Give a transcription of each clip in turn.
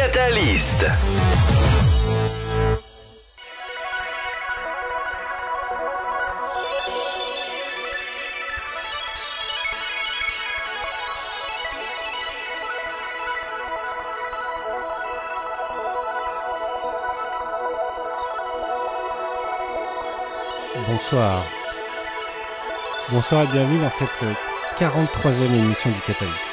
Catalyst. Bonsoir. Bonsoir et bienvenue dans cette 43e émission du Catalyst.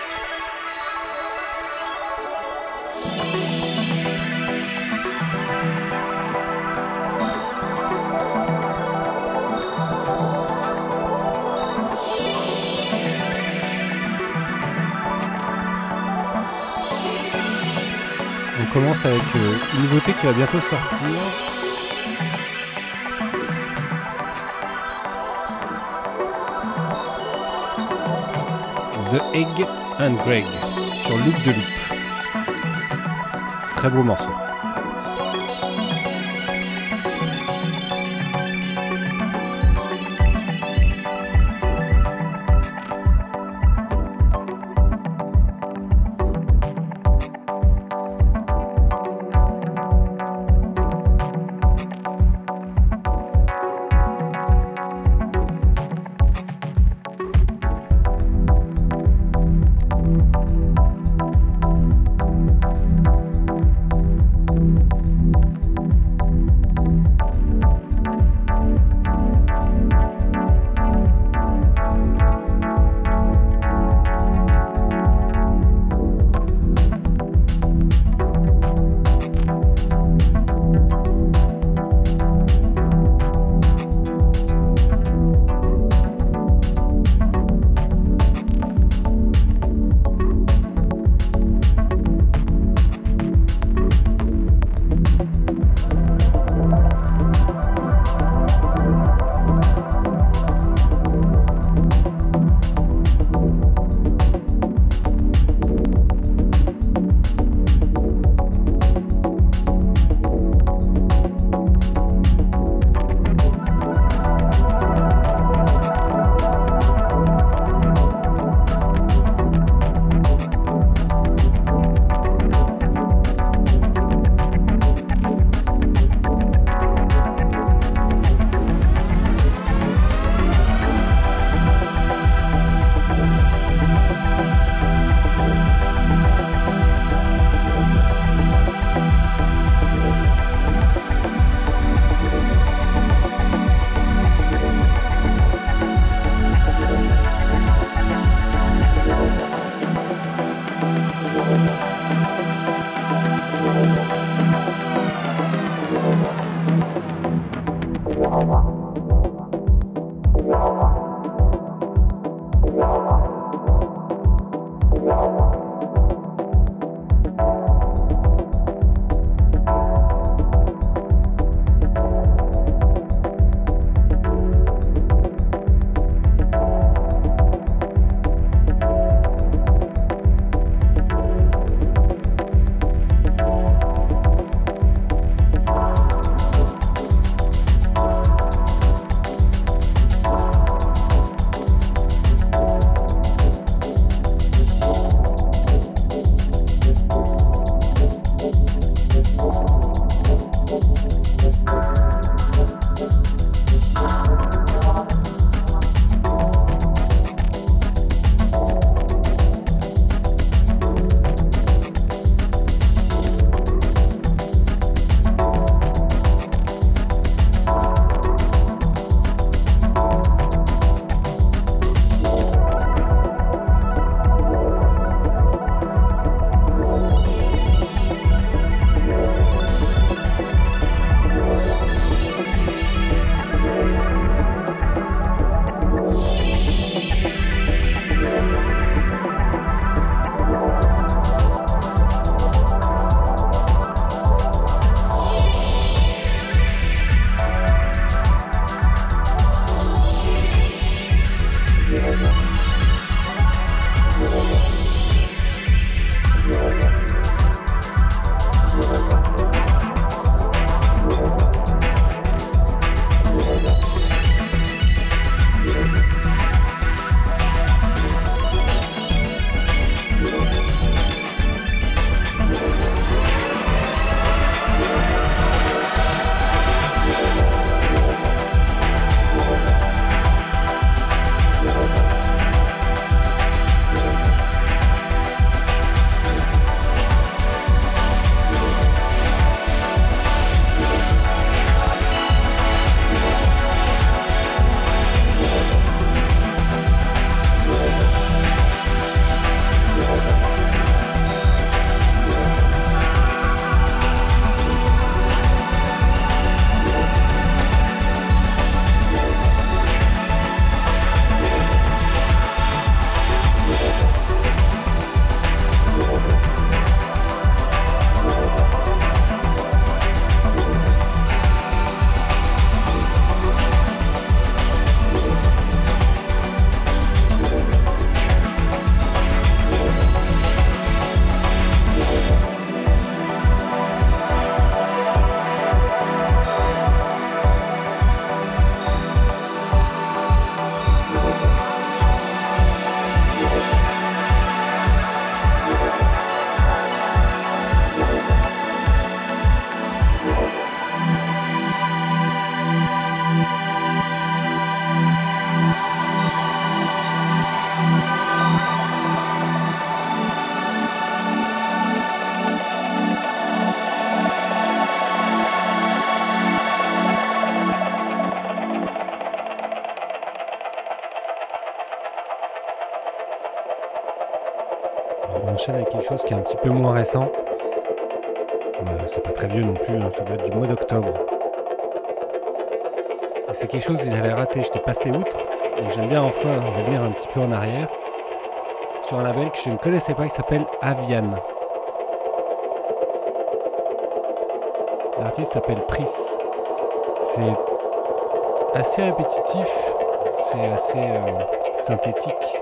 Commence avec euh, une nouveauté qui va bientôt sortir. The Egg and Greg sur Loop de Loop. Très beau morceau. Quelque chose qui est un petit peu moins récent. c'est pas très vieux non plus, hein, ça date du mois d'octobre. C'est quelque chose que j'avais raté, j'étais passé outre. Donc j'aime bien enfin revenir un petit peu en arrière sur un label que je ne connaissais pas qui s'appelle Avian. L'artiste s'appelle Pris. C'est assez répétitif, c'est assez euh, synthétique.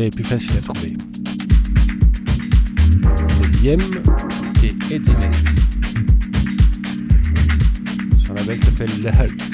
celui-là est plus facile à trouver. C'est Yem et Eddie Sur la s'appelle La Hulk.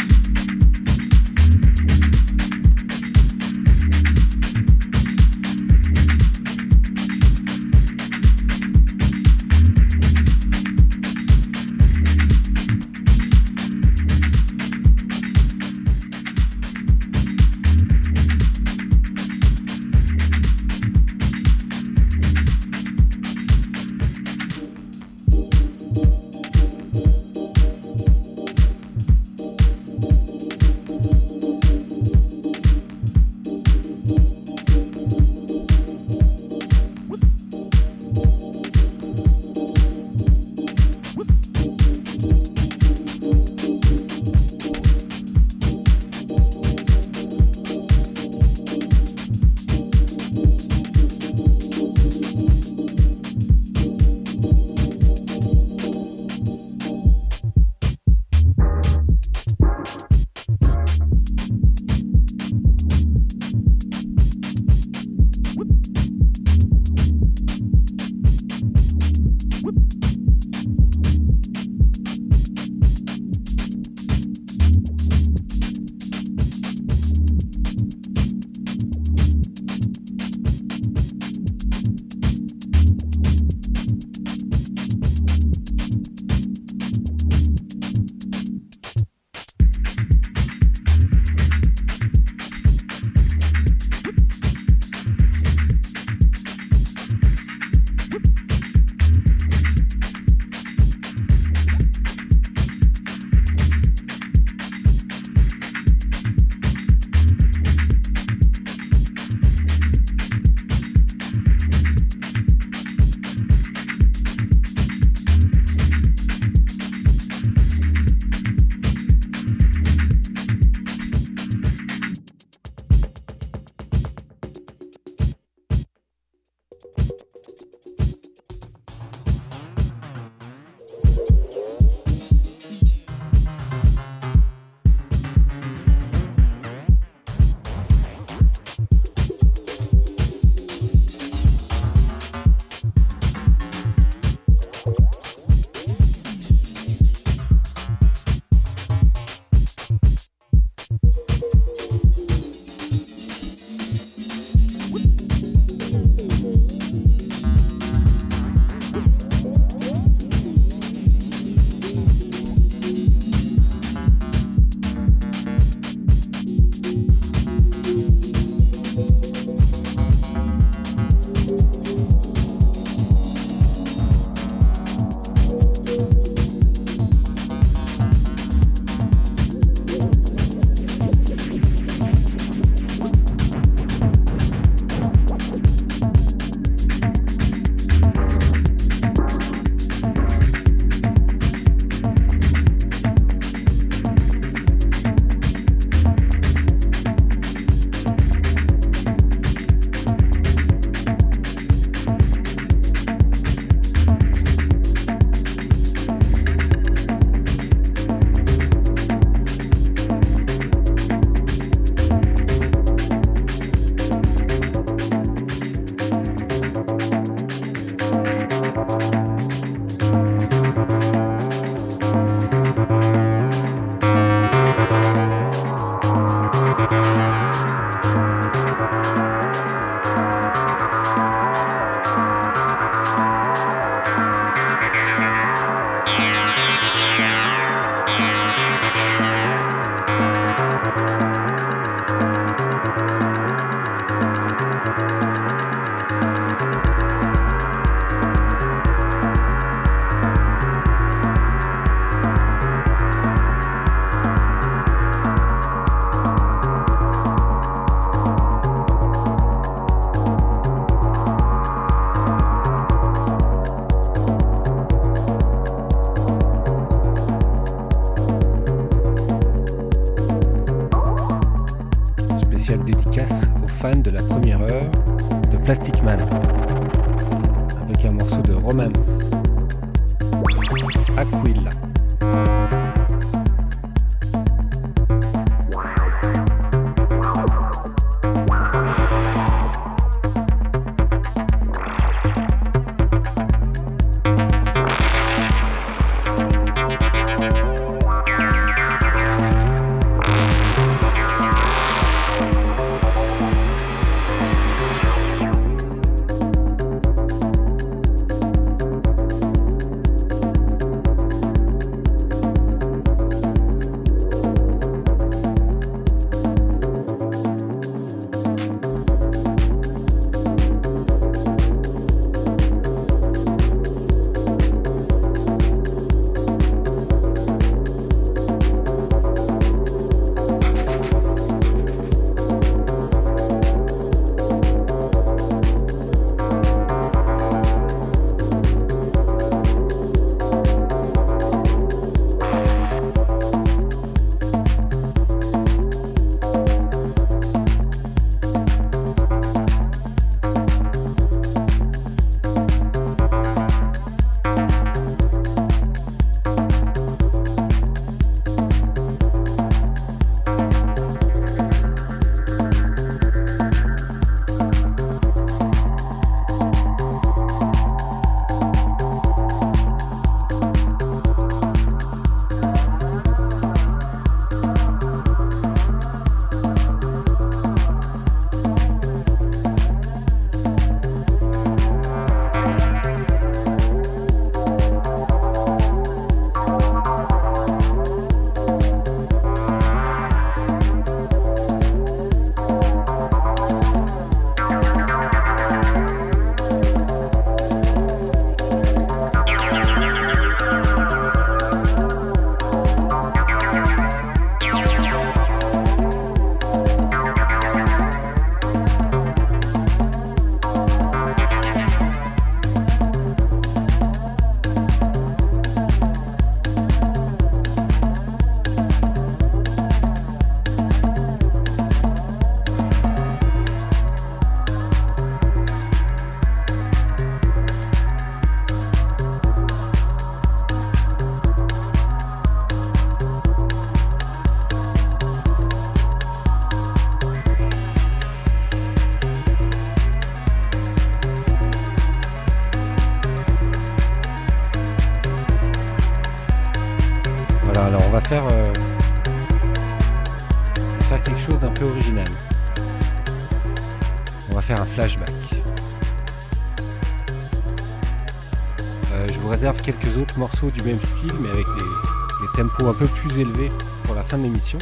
Morceaux du même style, mais avec des, tempos un peu plus élevés pour la fin de l'émission.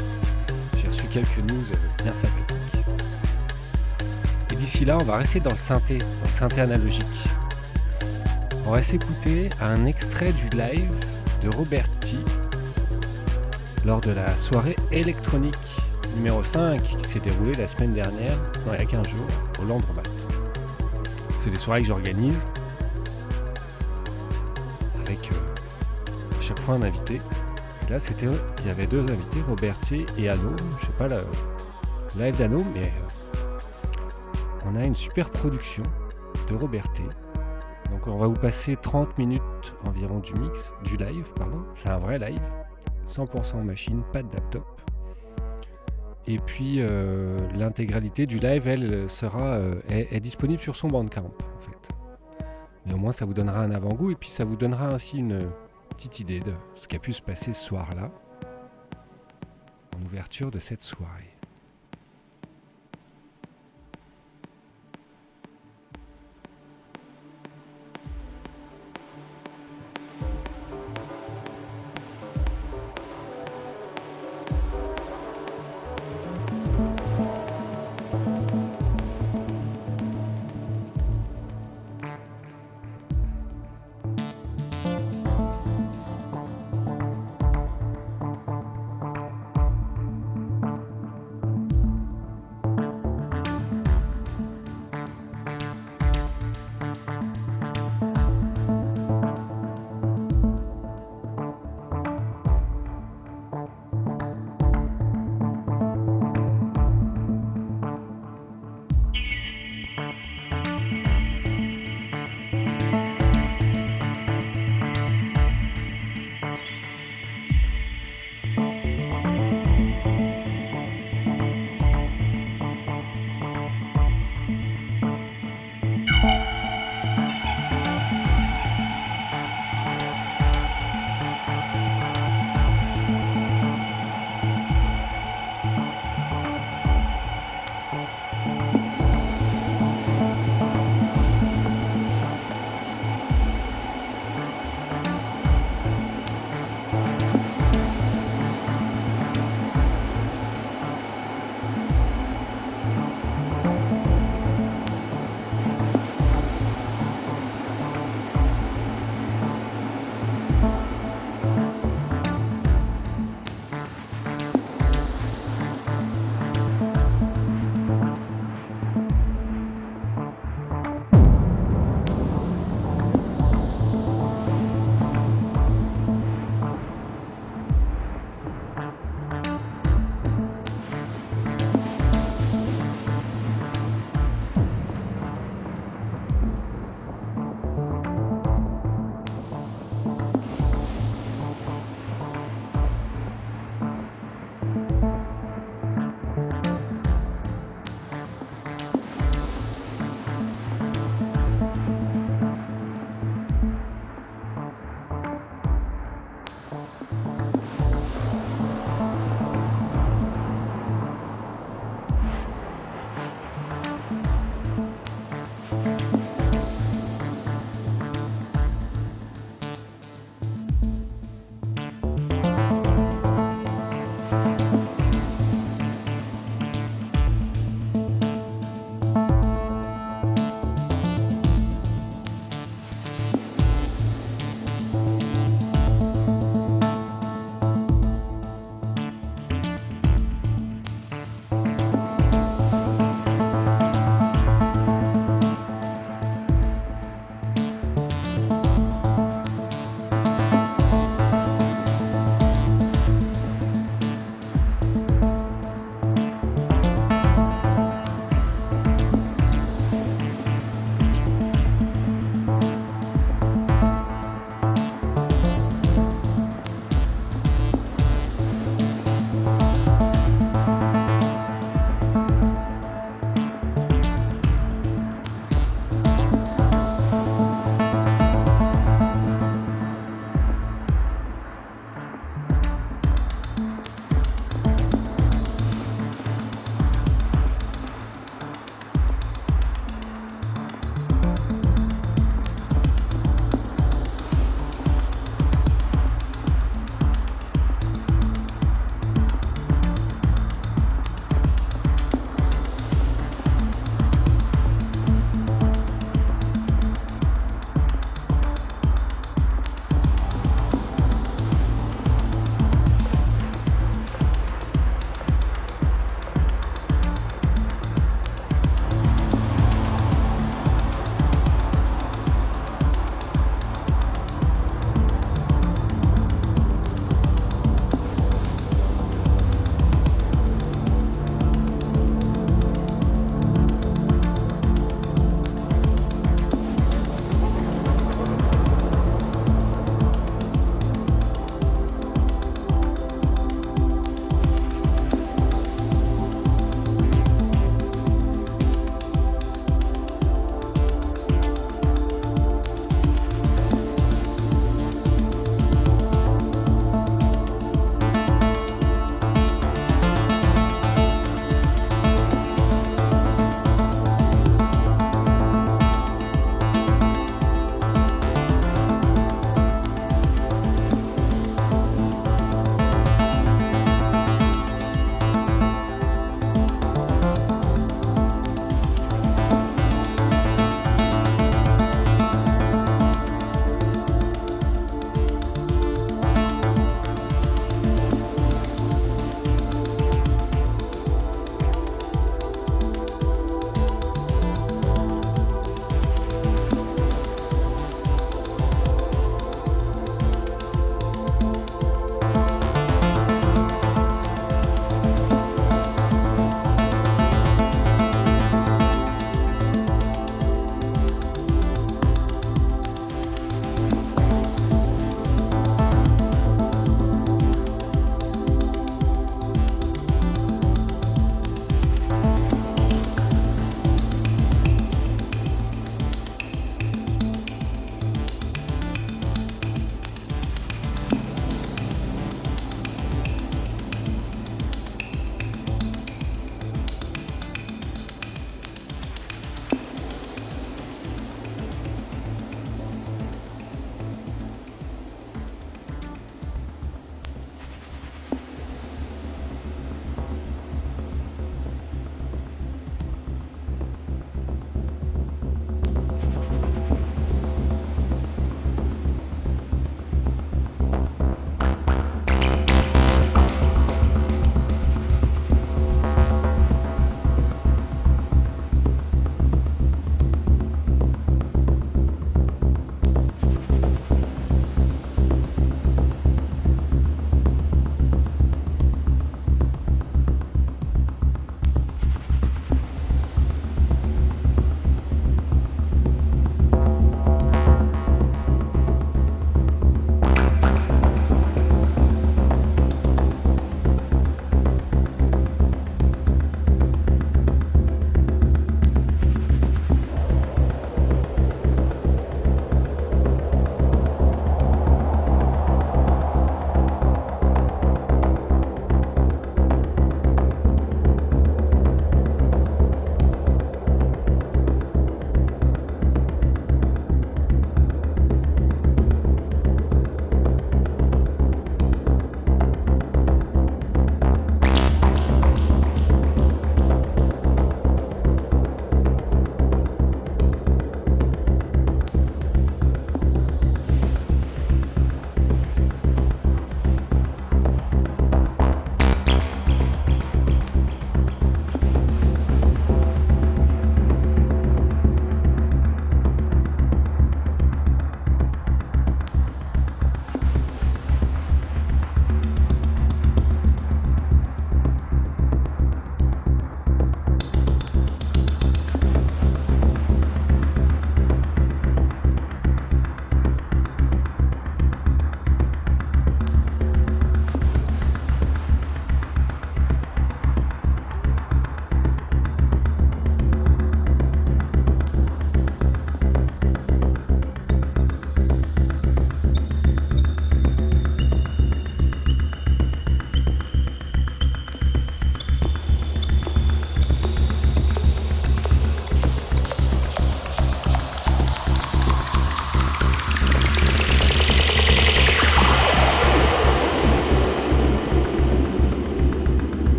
J'ai reçu quelques news bien sympathiques. Et d'ici là, on va rester dans le synthé, dans le synthé analogique. On va s'écouter un extrait du live de Roberti lors de la soirée électronique numéro 5 qui s'est déroulée la semaine dernière, il y a 15 jours, au Landromat. C'est des soirées que j'organise un invité. là, c'était, il y avait deux invités, Robertier et Anno. Je sais pas, la live d'Anno, mais euh, on a une super production de Roberté. Donc on va vous passer 30 minutes environ du mix, du live, pardon. C'est un vrai live, 100% machine, pas de laptop. Et puis euh, l'intégralité du live, elle sera euh, est, disponible sur son Bandcamp en fait. Mais au moins ça vous donnera un avant-goût et puis ça vous donnera ainsi une, petite idée de ce qui a pu se passer ce soir-là, en ouverture de cette soirée.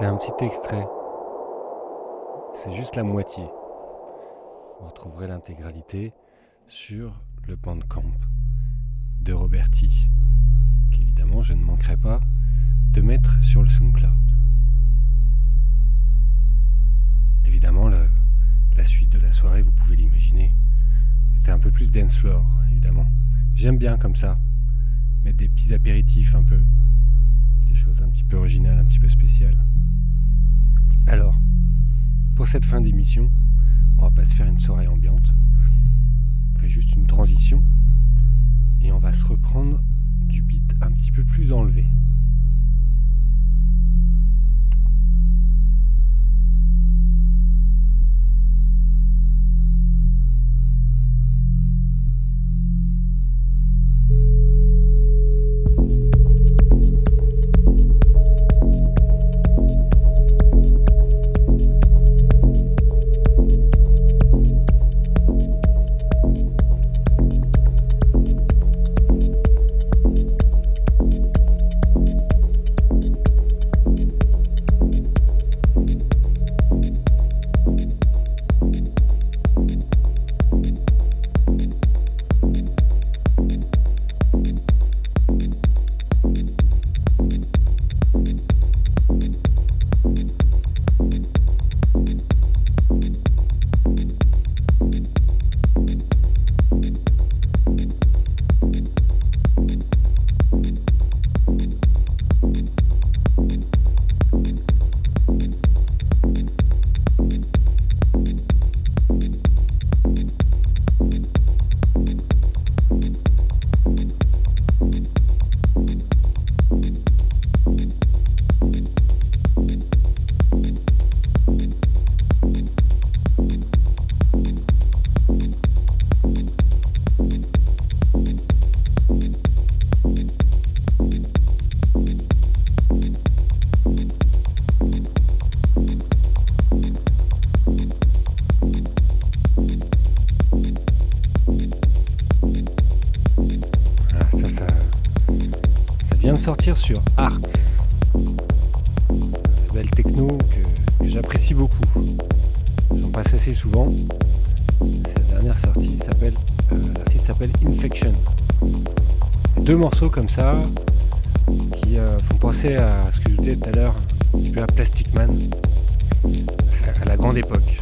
C'était un petit extrait. C'est juste la moitié. Vous retrouverez l'intégralité sur le Bandcamp de Roberti, qu'évidemment je ne manquerai pas de mettre sur le SoundCloud. Évidemment, la suite de la soirée, vous pouvez l'imaginer, était un peu plus dance floor, évidemment. J'aime bien comme ça, mettre des petits apéritifs un peu, des choses un petit peu originales, un petit peu spéciales. Alors, pour cette fin d'émission, on va pas se faire une soirée ambiante. On fait juste une transition et on va se reprendre du beat un petit peu plus enlevé. Sur Arts. Belle techno que, j'apprécie beaucoup. J'en passe assez souvent. Cette dernière sortie s'appelle, euh, l'artiste s'appelle Infection. Deux morceaux comme ça qui euh, font penser à ce que je disais tout à l'heure, un petit peu à Plastic Man, à la grande époque.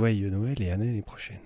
Joyeux Noël et à l'année prochaine.